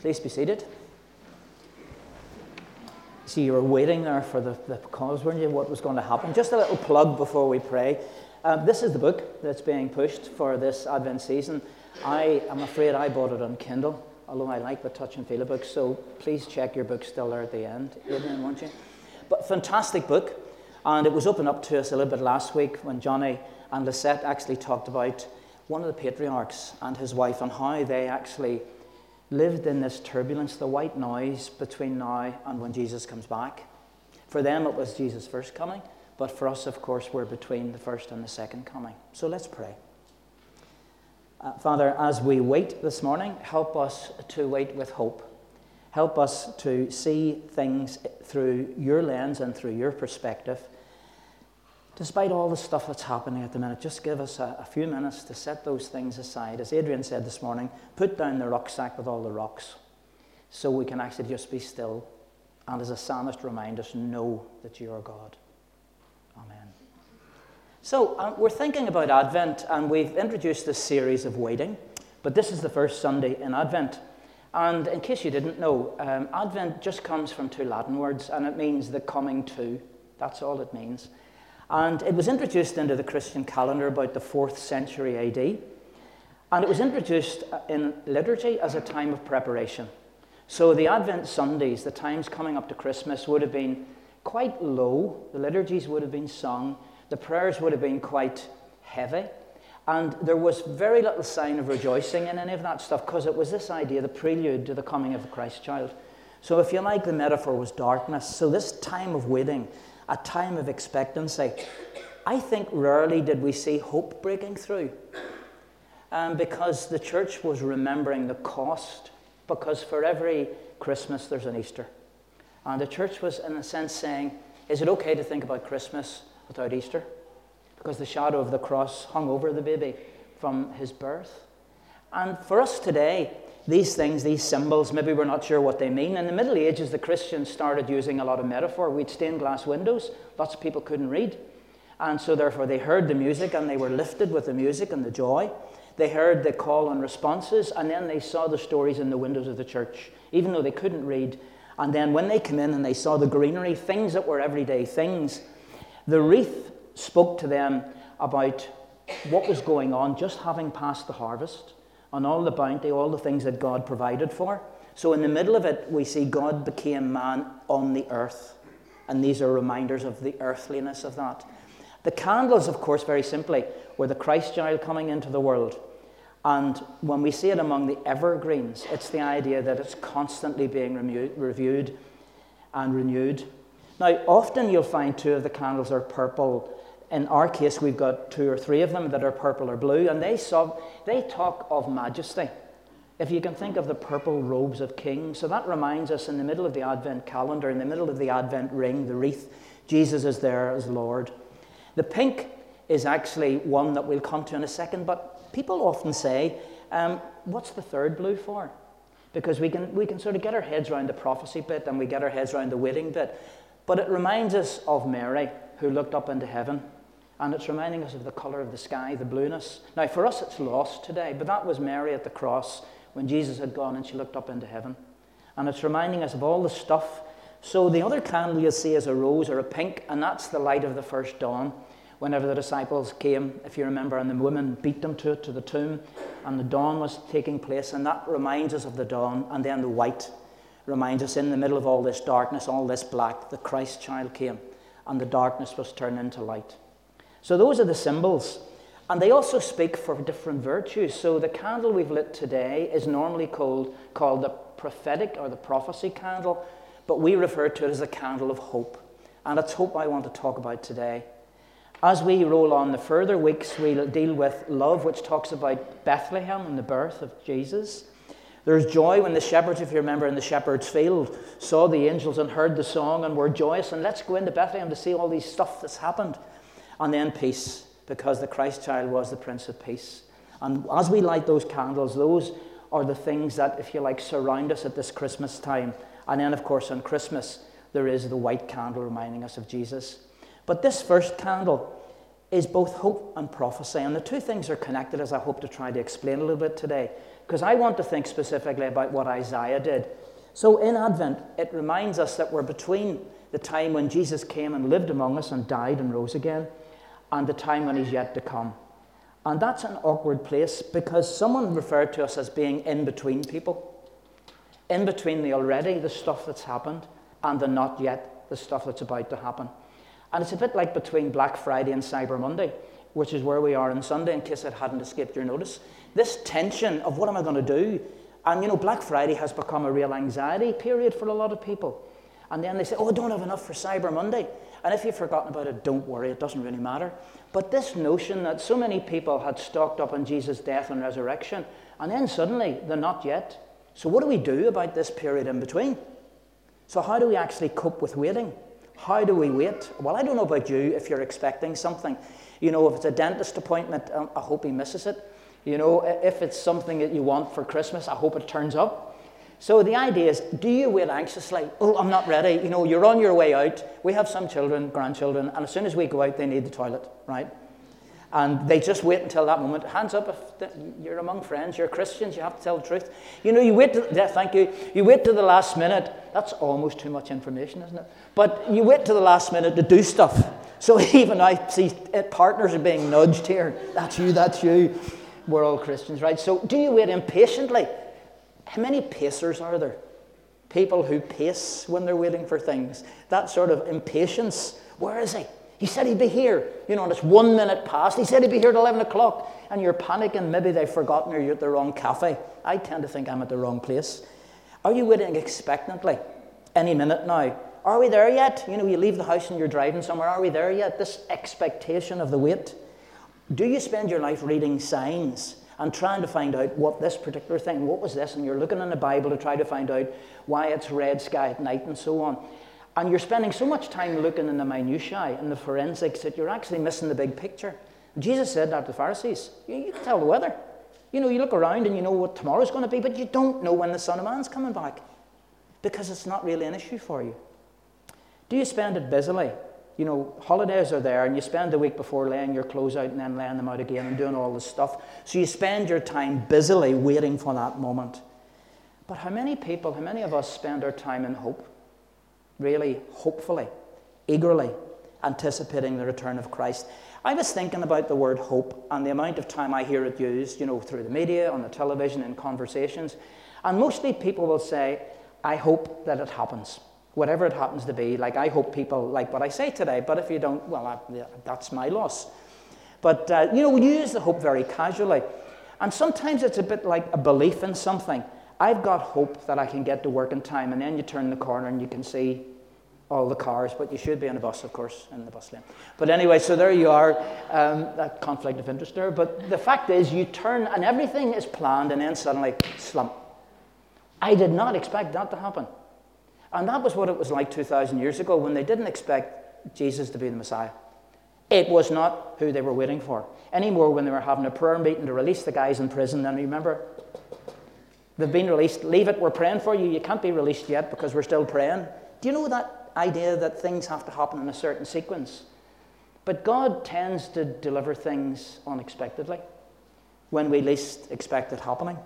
Please be seated. See, you were waiting there for the, the cause, weren't you? What was going to happen? Just a little plug before we pray. Um, this is the book that's being pushed for this Advent season. I am afraid I bought it on Kindle, although I like the touch and feel of books, so please check your book still there at the end, Adrian, won't you? But fantastic book, and it was opened up to us a little bit last week when Johnny and Lisette actually talked about one of the patriarchs and his wife and how they actually lived in this turbulence, the white noise between now and when Jesus comes back. For them, it was Jesus' first coming, but for us, of course, we're between the first and the second coming. So let's pray. Uh, Father, as we wait this morning, help us to wait with hope. Help us to see things through your lens and through your perspective despite all the stuff that's happening at the minute, just give us a, a, few minutes to set those things aside. As Adrian said this morning, put down the rucksack with all the rocks so we can actually just be still. And as a psalmist, remind us, know that you are God. Amen. So, uh, we're thinking about Advent, and we've introduced this series of waiting, but this is the first Sunday in Advent. And in case you didn't know, um, Advent just comes from two Latin words, and it means the coming to. That's all it means. And it was introduced into the Christian calendar about the 4th century AD. And it was introduced in liturgy as a time of preparation. So the Advent Sundays, the times coming up to Christmas, would have been quite low. The liturgies would have been sung. The prayers would have been quite heavy. And there was very little sign of rejoicing in any of that stuff because it was this idea, the prelude to the coming of the Christ child. So, if you like, the metaphor was darkness. So, this time of waiting a time of expectancy. I think rarely did we see hope breaking through um, because the church was remembering the cost, because for every Christmas there's an Easter. And the church was, in a sense, saying, Is it okay to think about Christmas without Easter? Because the shadow of the cross hung over the baby from his birth. And for us today, these things, these symbols, maybe we're not sure what they mean. In the Middle Ages, the Christians started using a lot of metaphor. We'd stained glass windows, lots of people couldn't read. And so, therefore, they heard the music and they were lifted with the music and the joy. They heard the call and responses, and then they saw the stories in the windows of the church, even though they couldn't read. And then, when they came in and they saw the greenery, things that were everyday things, the wreath spoke to them about what was going on just having passed the harvest on all the bounty, all the things that God provided for. So, in the middle of it, we see God became man on the earth. And these are reminders of the earthliness of that. The candles, of course, very simply, were the Christ child coming into the world. And when we see it among the evergreens, it's the idea that it's constantly being reviewed and renewed. Now, often you'll find two of the candles are purple in our case, we've got two or three of them that are purple or blue, and they, they talk of majesty. If you can think of the purple robes of kings, so that reminds us in the middle of the Advent calendar, in the middle of the Advent ring, the wreath, Jesus is there as Lord. The pink is actually one that we'll come to in a second, but people often say, um, What's the third blue for? Because we can, we can sort of get our heads around the prophecy bit and we get our heads around the waiting bit. But it reminds us of Mary, who looked up into heaven and it's reminding us of the colour of the sky, the blueness. Now, for us, it's lost today, but that was Mary at the cross when Jesus had gone and she looked up into heaven. And it's reminding us of all the stuff. So, the other candle you'll see is a rose or a pink, and that's the light of the first dawn. Whenever the disciples came, if you remember, and the women beat them to it, to the tomb, and the dawn was taking place, and that reminds us of the dawn, and then the white reminds us in the middle of all this darkness, all this black, the Christ child came, and the darkness was turned into light. So those are the symbols. And they also speak for different virtues. So the candle we've lit today is normally called, called the prophetic or the prophecy candle, but we refer to it as a candle of hope. And it's hope I want to talk about today. As we roll on the further weeks, we'll deal with love, which talks about Bethlehem and the birth of Jesus. There's joy when the shepherds, if you remember, in the shepherd's field, saw the angels and heard the song and were joyous. And let's go into Bethlehem to see all these stuff that's happened. And then peace, because the Christ child was the Prince of Peace. And as we light those candles, those are the things that, if you like, surround us at this Christmas time. And then, of course, on Christmas, there is the white candle reminding us of Jesus. But this first candle is both hope and prophecy. And the two things are connected, as I hope to try to explain a little bit today. because I want to think specifically about what Isaiah did. So in Advent, it reminds us that we're between the time when Jesus came and lived among us and died and rose again, and the time when he's yet to come. And that's an awkward place because someone referred to us as being in between people. In between the already, the stuff that's happened, and the not yet, the stuff that's about to happen. And it's a bit like between Black Friday and Cyber Monday, which is where we are on Sunday, in case it hadn't escaped your notice. This tension of what am I going to do? And you know, Black Friday has become a real anxiety period for a lot of people. And then they say, oh, I don't have enough for Cyber Monday. And if you've forgotten about it, don't worry, it doesn't really matter. But this notion that so many people had stocked up on Jesus' death and resurrection, and then suddenly they're not yet. So, what do we do about this period in between? So, how do we actually cope with waiting? How do we wait? Well, I don't know about you if you're expecting something. You know, if it's a dentist appointment, um, I hope he misses it. You know, if it's something that you want for Christmas, I hope it turns up. So the idea is, do you wait anxiously? Oh, I'm not ready. You know, you're on your way out. We have some children, grandchildren, and as soon as we go out, they need the toilet, right? And they just wait until that moment. Hands up if you're among friends, you're Christians, you have to tell the truth. You know, you wait to, yeah, thank you. You wait to the last minute. That's almost too much information, isn't it? But you wait to the last minute to do stuff. So even I see eh, partners are being nudged here. That's you, that's you. We're all Christians, right? So do you wait impatiently? How many pacers are there? People who pace when they're waiting for things. That sort of impatience. Where is he? He said he'd be here. You know, and it's one minute past. He said he'd be here at 11 o'clock. And you're panicking. Maybe they've forgotten or you're at the wrong cafe. I tend to think I'm at the wrong place. Are you waiting expectantly? Any minute now. Are we there yet? You know, you leave the house and you're driving somewhere. Are we there yet? This expectation of the wait. Do you spend your life reading signs? And trying to find out what this particular thing, what was this, and you're looking in the Bible to try to find out why it's red sky at night and so on. And you're spending so much time looking in the minutiae and the forensics that you're actually missing the big picture. Jesus said that to the Pharisees. You, you can tell the weather. You know, you look around and you know what tomorrow's going to be, but you don't know when the Son of Man's coming back because it's not really an issue for you. Do you spend it busily? You know, holidays are there and you spend the week before laying your clothes out and then laying them out again and doing all this stuff. So you spend your time busily waiting for that moment. But how many people, how many of us spend our time in hope? Really, hopefully, eagerly anticipating the return of Christ. I was thinking about the word hope and the amount of time I hear it used, you know, through the media, on the television, in conversations. And mostly people will say, I hope that it happens whatever it happens to be. Like, I hope people like what I say today, but if you don't, well, I, that's my loss. But, uh, you know, we use the hope very casually. And sometimes it's a bit like a belief in something. I've got hope that I can get to work in time, and then you turn the corner and you can see all the cars, but you should be in a bus, of course, in the bus lane. But anyway, so there you are, um, that conflict of interest there. But the fact is, you turn and everything is planned, and then suddenly slump. I did not expect that to happen. And that was what it was like 2,000 years ago when they didn't expect Jesus to be the Messiah. It was not who they were waiting for. Anymore when they were having a prayer meeting to release the guys in prison. And remember, they've been released. Leave it, we're praying for you. You can't be released yet because we're still praying. Do you know that idea that things have to happen in a certain sequence? But God tends to deliver things unexpectedly when we least expect it happening.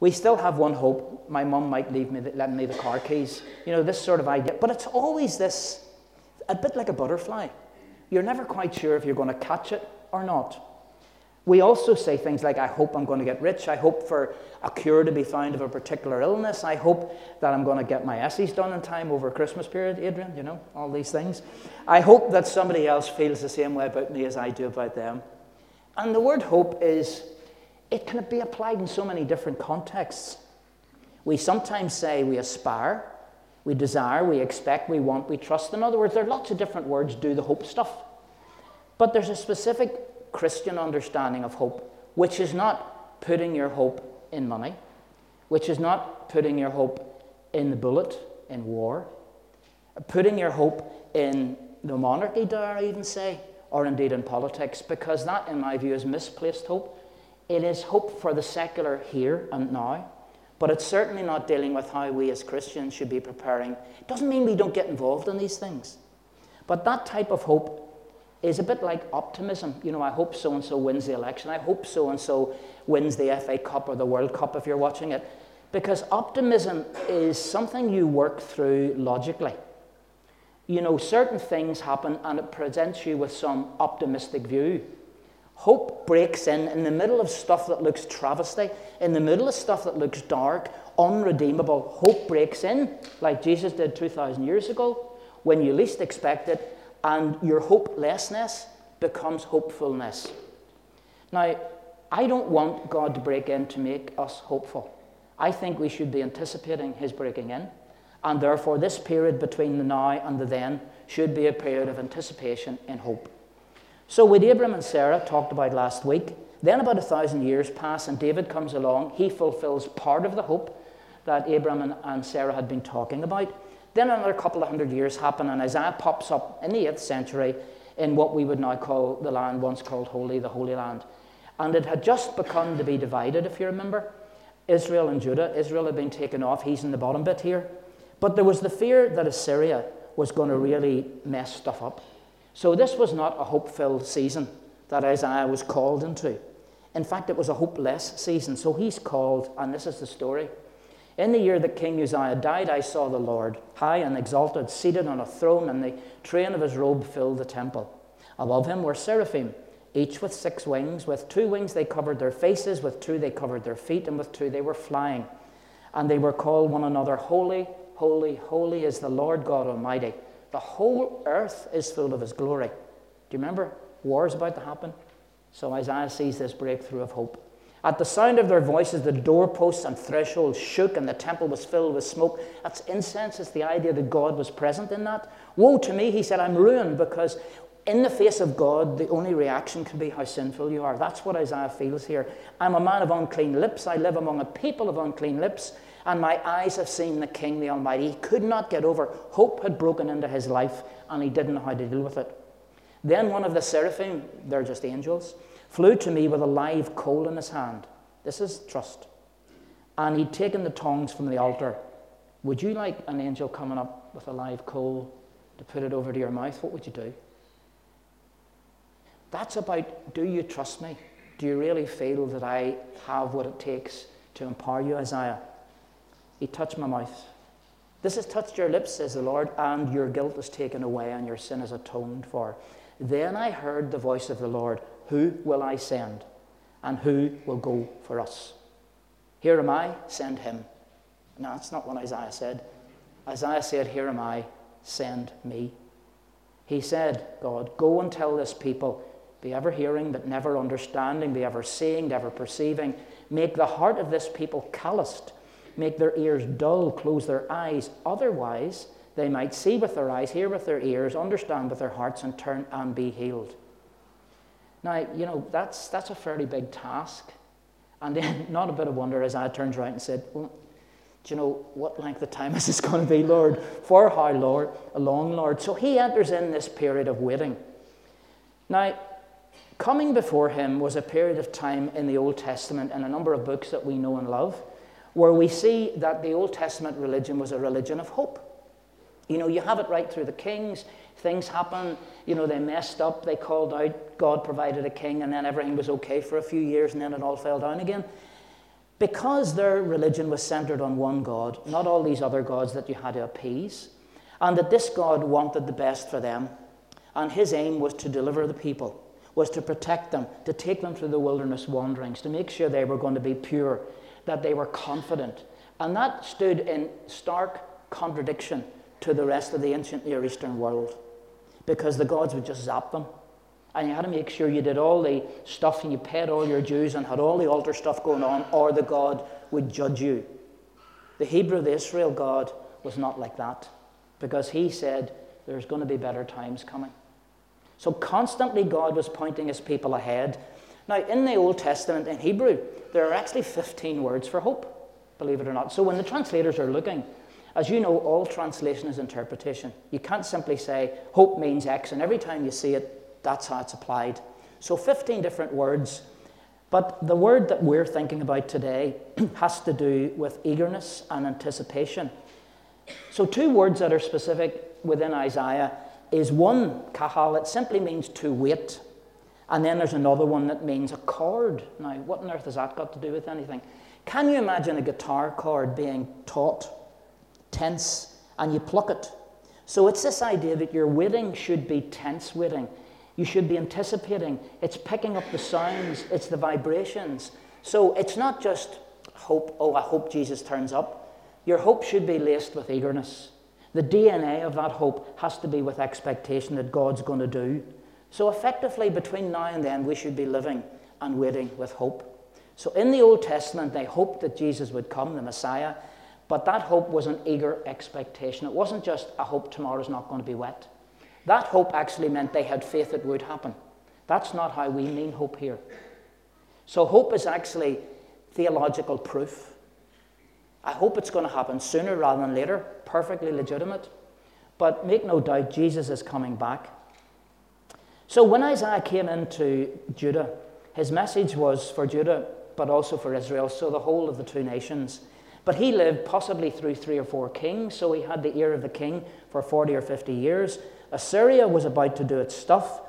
We still have one hope. My mum might leave me, let me the car keys. You know, this sort of idea. But it's always this, a bit like a butterfly. You're never quite sure if you're going to catch it or not. We also say things like, I hope I'm going to get rich. I hope for a cure to be found of a particular illness. I hope that I'm going to get my essays done in time over Christmas period, Adrian, you know, all these things. I hope that somebody else feels the same way about me as I do about them. And the word hope is it can be applied in so many different contexts. We sometimes say we aspire, we desire, we expect, we want, we trust. In other words, there are lots of different words do the hope stuff. But there's a specific Christian understanding of hope, which is not putting your hope in money, which is not putting your hope in the bullet in war, putting your hope in the monarchy, dare I even say, or indeed in politics, because that, in my view, is misplaced hope. It is hope for the secular here and now, but it's certainly not dealing with how we as Christians should be preparing. It doesn't mean we don't get involved in these things, but that type of hope is a bit like optimism. You know, I hope so and so wins the election. I hope so and so wins the FA Cup or the World Cup if you're watching it. Because optimism is something you work through logically. You know, certain things happen and it presents you with some optimistic view. Hope breaks in in the middle of stuff that looks travesty, in the middle of stuff that looks dark, unredeemable. Hope breaks in, like Jesus did 2,000 years ago, when you least expect it, and your hopelessness becomes hopefulness. Now, I don't want God to break in to make us hopeful. I think we should be anticipating His breaking in, and therefore, this period between the now and the then should be a period of anticipation and hope. So, with Abram and Sarah, talked about last week, then about a thousand years pass, and David comes along. He fulfills part of the hope that Abram and, and Sarah had been talking about. Then another couple of hundred years happen, and Isaiah pops up in the 8th century in what we would now call the land once called Holy, the Holy Land. And it had just begun to be divided, if you remember. Israel and Judah. Israel had been taken off. He's in the bottom bit here. But there was the fear that Assyria was going to really mess stuff up. So this was not a hope filled season that Isaiah was called into. In fact, it was a hopeless season. So he's called, and this is the story. In the year that King Uzziah died, I saw the Lord, high and exalted, seated on a throne, and the train of his robe filled the temple. Above him were seraphim, each with six wings. With two wings they covered their faces, with two they covered their feet, and with two they were flying. And they were called one another, Holy, Holy, Holy is the Lord God Almighty. The whole earth is full of his glory. Do you remember? War is about to happen. So Isaiah sees this breakthrough of hope. At the sound of their voices, the doorposts and thresholds shook, and the temple was filled with smoke. That's incense. It's the idea that God was present in that. Woe to me, he said, I'm ruined because in the face of God, the only reaction can be how sinful you are. That's what Isaiah feels here. I'm a man of unclean lips. I live among a people of unclean lips, and my eyes have seen the King, the Almighty. He could not get over. Hope had broken into his life, and he didn't know how to deal with it. Then one of the seraphim, they're just angels, flew to me with a live coal in his hand. This is trust. And he'd taken the tongs from the altar. Would you like an angel coming up with a live coal to put it over to your mouth? What would you do? That's about do you trust me? Do you really feel that I have what it takes to empower you, Isaiah? He touched my mouth. This has touched your lips, says the Lord, and your guilt is taken away and your sin is atoned for. Then I heard the voice of the Lord who will I send? And who will go for us? Here am I, send him. No, that's not what Isaiah said. Isaiah said, Here am I, send me. He said, God, go and tell this people, be ever hearing but never understanding, be ever seeing, never perceiving. Make the heart of this people calloused, make their ears dull, close their eyes. Otherwise, they might see with their eyes, hear with their ears, understand with their hearts, and turn and be healed. Now, you know, that's, that's a fairly big task. And then, not a bit of wonder, as I turned around and said, Well, do you know what length of time is this going to be, Lord? For how, Lord? A long, Lord. So he enters in this period of waiting. Now, coming before him was a period of time in the Old Testament and a number of books that we know and love, where we see that the Old Testament religion was a religion of hope. You know, you have it right through the kings. Things happen, you know, they messed up, they called out, God provided a king, and then everything was okay for a few years, and then it all fell down again. Because their religion was centered on one God, not all these other gods that you had to appease, and that this God wanted the best for them, and his aim was to deliver the people, was to protect them, to take them through the wilderness wanderings, to make sure they were going to be pure, that they were confident. And that stood in stark contradiction to the rest of the ancient Near Eastern world because the gods would just zap them. And you had to make sure you did all the stuff and you paid all your dues and had all the altar stuff going on, or the God would judge you. The Hebrew, the Israel God, was not like that because he said there's going to be better times coming. So constantly God was pointing his people ahead. Now, in the Old Testament, in Hebrew, there are actually 15 words for hope, believe it or not. So when the translators are looking, as you know, all translation is interpretation. You can't simply say, hope means X, and every time you see it, that's how it's applied. So 15 different words. But the word that we're thinking about today has to do with eagerness and anticipation. So, two words that are specific within Isaiah is one kahal, it simply means to wait. And then there's another one that means a chord. Now, what on earth has that got to do with anything? Can you imagine a guitar chord being taut, tense, and you pluck it? So it's this idea that your waiting should be tense waiting. You should be anticipating. It's picking up the sounds, it's the vibrations. So it's not just hope, oh, I hope Jesus turns up. Your hope should be laced with eagerness. The DNA of that hope has to be with expectation that God's going to do. So, effectively, between now and then, we should be living and waiting with hope. So, in the Old Testament, they hoped that Jesus would come, the Messiah, but that hope was an eager expectation. It wasn't just a hope tomorrow's not going to be wet. That hope actually meant they had faith it would happen. That's not how we mean hope here. So, hope is actually theological proof. I hope it's going to happen sooner rather than later. Perfectly legitimate. But make no doubt, Jesus is coming back. So when Isaiah came into Judah, his message was for Judah, but also for Israel, so the whole of the two nations. But he lived possibly through three or four kings, so he had the ear of the king for 40 or 50 years. Assyria was about to do its stuff.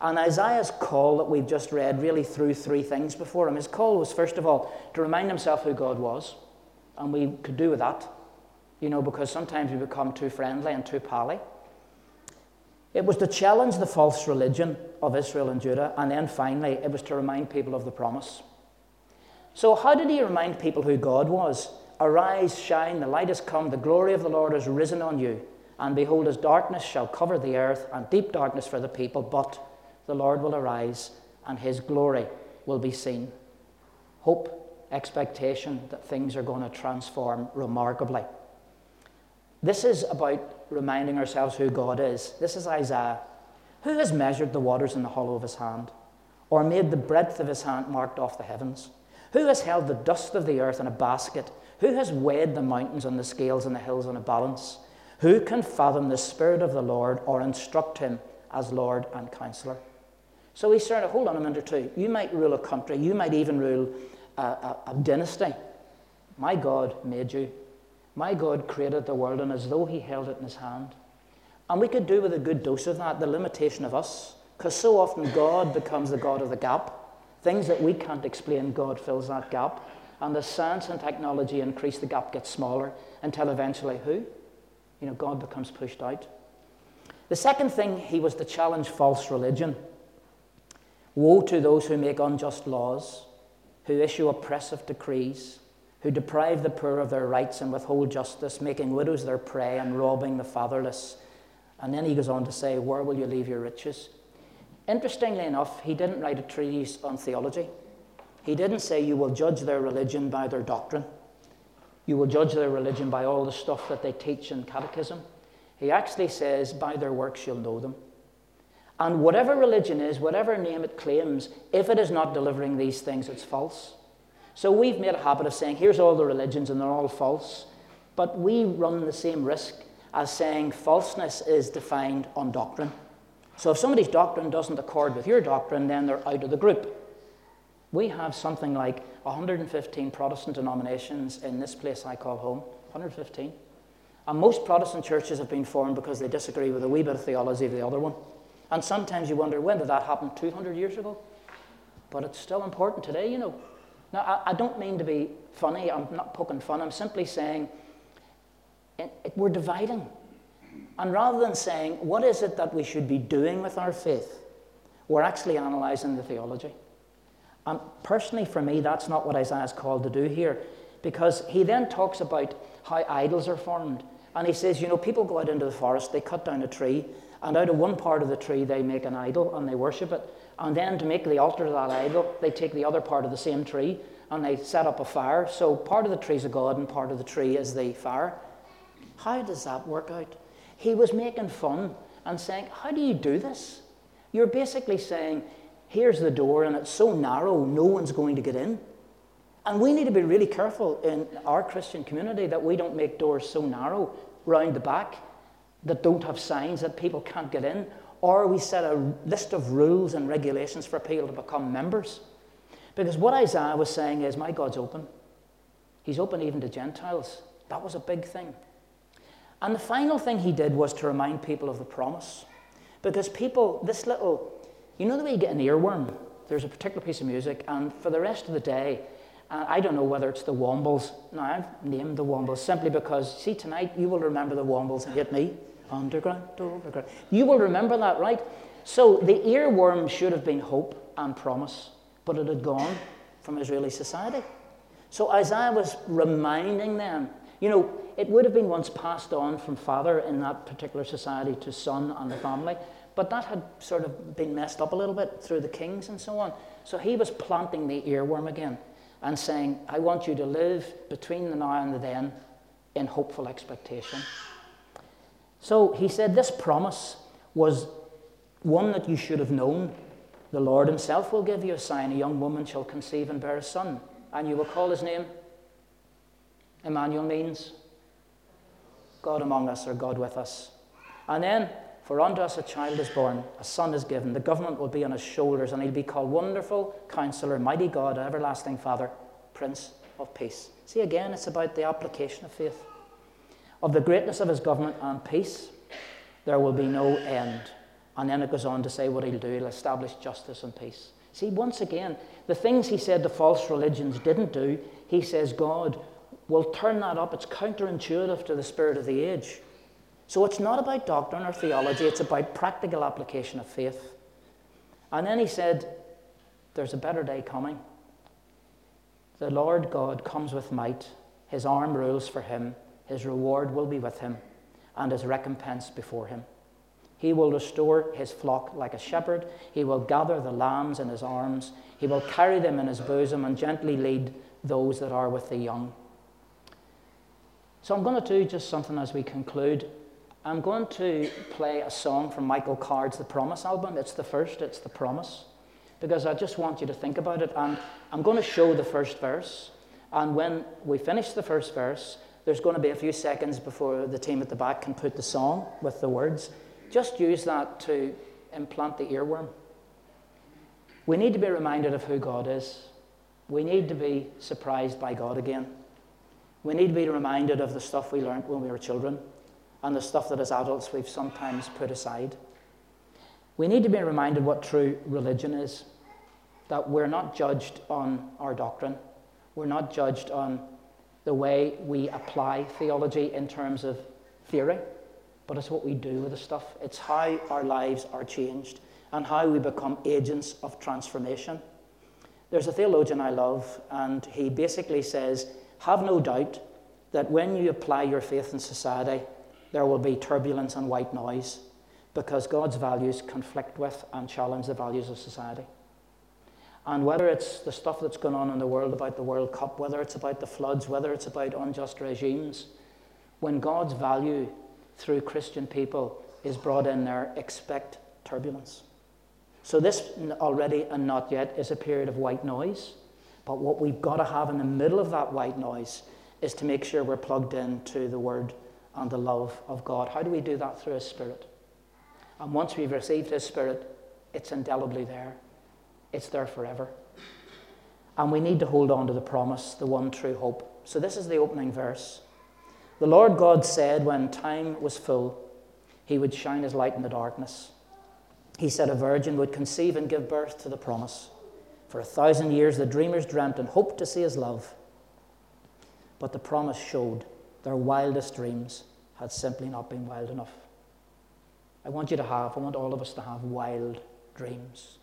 And Isaiah's call that we've just read really threw three things before him. His call was, first of all, to remind himself who God was. And we could do with that, you know, because sometimes we become too friendly and too pally. It was to challenge the false religion of Israel and Judah, and then finally, it was to remind people of the promise. So, how did he remind people who God was? Arise, shine, the light has come, the glory of the Lord has risen on you. And behold, as darkness shall cover the earth, and deep darkness for the people, but the Lord will arise, and his glory will be seen. Hope, expectation that things are going to transform remarkably. This is about reminding ourselves who God is. This is Isaiah. Who has measured the waters in the hollow of his hand, or made the breadth of his hand marked off the heavens? Who has held the dust of the earth in a basket? Who has weighed the mountains on the scales and the hills on a balance? Who can fathom the Spirit of the Lord or instruct him as Lord and Counselor? So starting to hold on a minute or two. You might rule a country, you might even rule a, a, a dynasty. My God made you. My God created the world, and as though He held it in His hand. And we could do with a good dose of that, the limitation of us, because so often God becomes the God of the gap. Things that we can't explain, God fills that gap. And as science and technology increase, the gap gets smaller until eventually who? You know, God becomes pushed out. The second thing, he was to challenge false religion. Woe to those who make unjust laws, who issue oppressive decrees, who deprive the poor of their rights and withhold justice, making widows their prey and robbing the fatherless. And then he goes on to say, Where will you leave your riches? Interestingly enough, he didn't write a treatise on theology. He didn't say you will judge their religion by their doctrine. You will judge their religion by all the stuff that they teach in catechism. He actually says, By their works you'll know them. And whatever religion is, whatever name it claims, if it is not delivering these things, it's false. So we've made a habit of saying, here's all the religions and they're all false. But we run the same risk as saying falseness is defined on doctrine. So if somebody's doctrine doesn't accord with your doctrine, then they're out of the group. We have something like 115 Protestant denominations in this place I call home. 115. And most Protestant churches have been formed because they disagree with a wee bit of theology of the other one. And sometimes you wonder, when did that happen? 200 years ago? But it's still important today, you know. Now, I, I don't mean to be funny, I'm not poking fun, I'm simply saying it, it, we're dividing. And rather than saying, what is it that we should be doing with our faith, we're actually analysing the theology. And personally, for me, that's not what Isaiah is called to do here, because he then talks about how idols are formed. And he says, you know, people go out into the forest, they cut down a tree, and out of one part of the tree, they make an idol and they worship it. And then to make the altar of that idol, they take the other part of the same tree and they set up a fire. So part of the tree is a god and part of the tree is the fire. How does that work out? He was making fun and saying, How do you do this? You're basically saying, Here's the door and it's so narrow, no one's going to get in. And we need to be really careful in our Christian community that we don't make doors so narrow round the back that don't have signs that people can't get in or we set a list of rules and regulations for people to become members. Because what Isaiah was saying is, My God's open. He's open even to Gentiles. That was a big thing. And the final thing he did was to remind people of the promise. Because people, this little, you know the way you get an earworm? There's a particular piece of music, and for the rest of the day, uh, I don't know whether it's the Wombles. Now, I've named the Wombles simply because, see, tonight you will remember the Wombles and hit me. Underground, oh, overground. You will remember that, right? So the earworm should have been hope and promise, but it had gone from Israeli society. So Isaiah was reminding them, you know, it would have been once passed on from father in that particular society to son and the family, but that had sort of been messed up a little bit through the kings and so on. So he was planting the earworm again and saying, I want you to live between the now and the then in hopeful expectation. So he said, This promise was one that you should have known. The Lord Himself will give you a sign. A young woman shall conceive and bear a son, and you will call his name. Emmanuel means God among us or God with us. And then, for unto us a child is born, a son is given. The government will be on his shoulders, and he'll be called Wonderful Counselor, Mighty God, Everlasting Father, Prince of Peace. See, again, it's about the application of faith. Of the greatness of his government and peace, there will be no end. And then it goes on to say what he'll do he'll establish justice and peace. See, once again, the things he said the false religions didn't do, he says God will turn that up. It's counterintuitive to the spirit of the age. So it's not about doctrine or theology, it's about practical application of faith. And then he said, There's a better day coming. The Lord God comes with might, his arm rules for him, his reward will be with him, and his recompense before him. He will restore his flock like a shepherd. He will gather the lambs in his arms. He will carry them in his bosom and gently lead those that are with the young. So I'm going to do just something as we conclude. I'm going to play a song from Michael Card's The Promise album. It's the first, it's The Promise, because I just want you to think about it. And I'm going to show the first verse. And when we finish the first verse, there's going to be a few seconds before the team at the back can put the song with the words. Just use that to implant the earworm. We need to be reminded of who God is. We need to be surprised by God again. We need to be reminded of the stuff we learned when we were children and the stuff that as adults we've sometimes put aside. We need to be reminded what true religion is that we're not judged on our doctrine, we're not judged on the way we apply theology in terms of theory but it's what we do with the stuff. It's how our lives are changed and how we become agents of transformation. There's a theologian I love, and he basically says, Have no doubt that when you apply your faith in society, there will be turbulence and white noise because God's values conflict with and challenge the values of society. And whether it's the stuff that's going on in the world about the World Cup, whether it's about the floods, whether it's about unjust regimes, when God's value through Christian people is brought in there, expect turbulence. So, this already and not yet is a period of white noise. But what we've got to have in the middle of that white noise is to make sure we're plugged into the Word and the love of God. How do we do that? Through His Spirit. And once we've received His Spirit, it's indelibly there, it's there forever. And we need to hold on to the promise, the one true hope. So, this is the opening verse. The Lord God said when time was full, he would shine his light in the darkness. He said a virgin would conceive and give birth to the promise. For a thousand years the dreamers dreamt and hoped to see his love. But the promise showed their wildest dreams had simply not been wild enough. I want you to have, I want all of us to have wild dreams.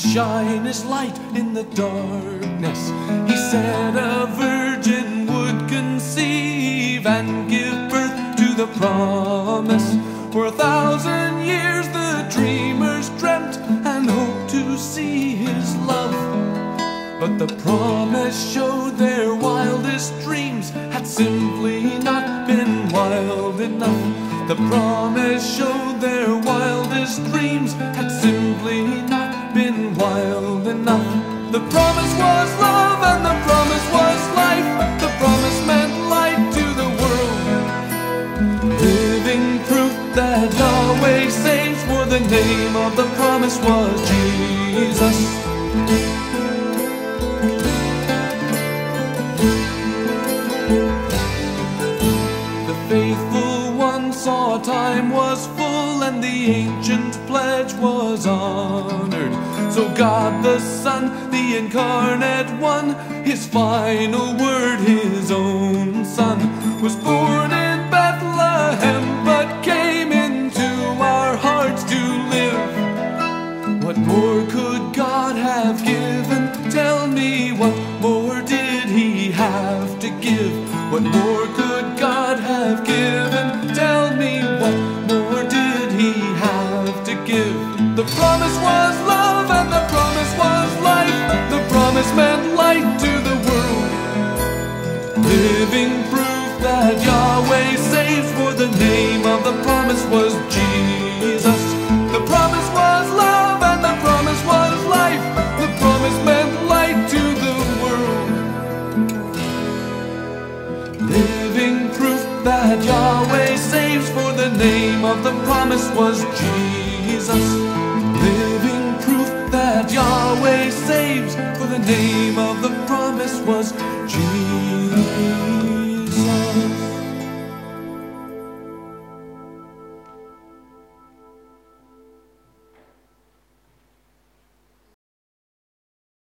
Shine his light in the darkness. He said a virgin would conceive and give birth to the promise. For a thousand years the dreamers dreamt and hoped to see his love. But the promise showed their wildest dreams had simply not been wild enough. The promise showed their wildest dreams had simply not wild enough. The promise was love and the promise was life. The promise meant light to the world. Living proof that Yahweh saves for the name of the promise was Jesus. The faithful one saw time was full and the ancient pledge was honored. So God the Son, the incarnate one, his final word, his own Son, was born of the promise was Jesus. Living proof that Yahweh saves, for the name of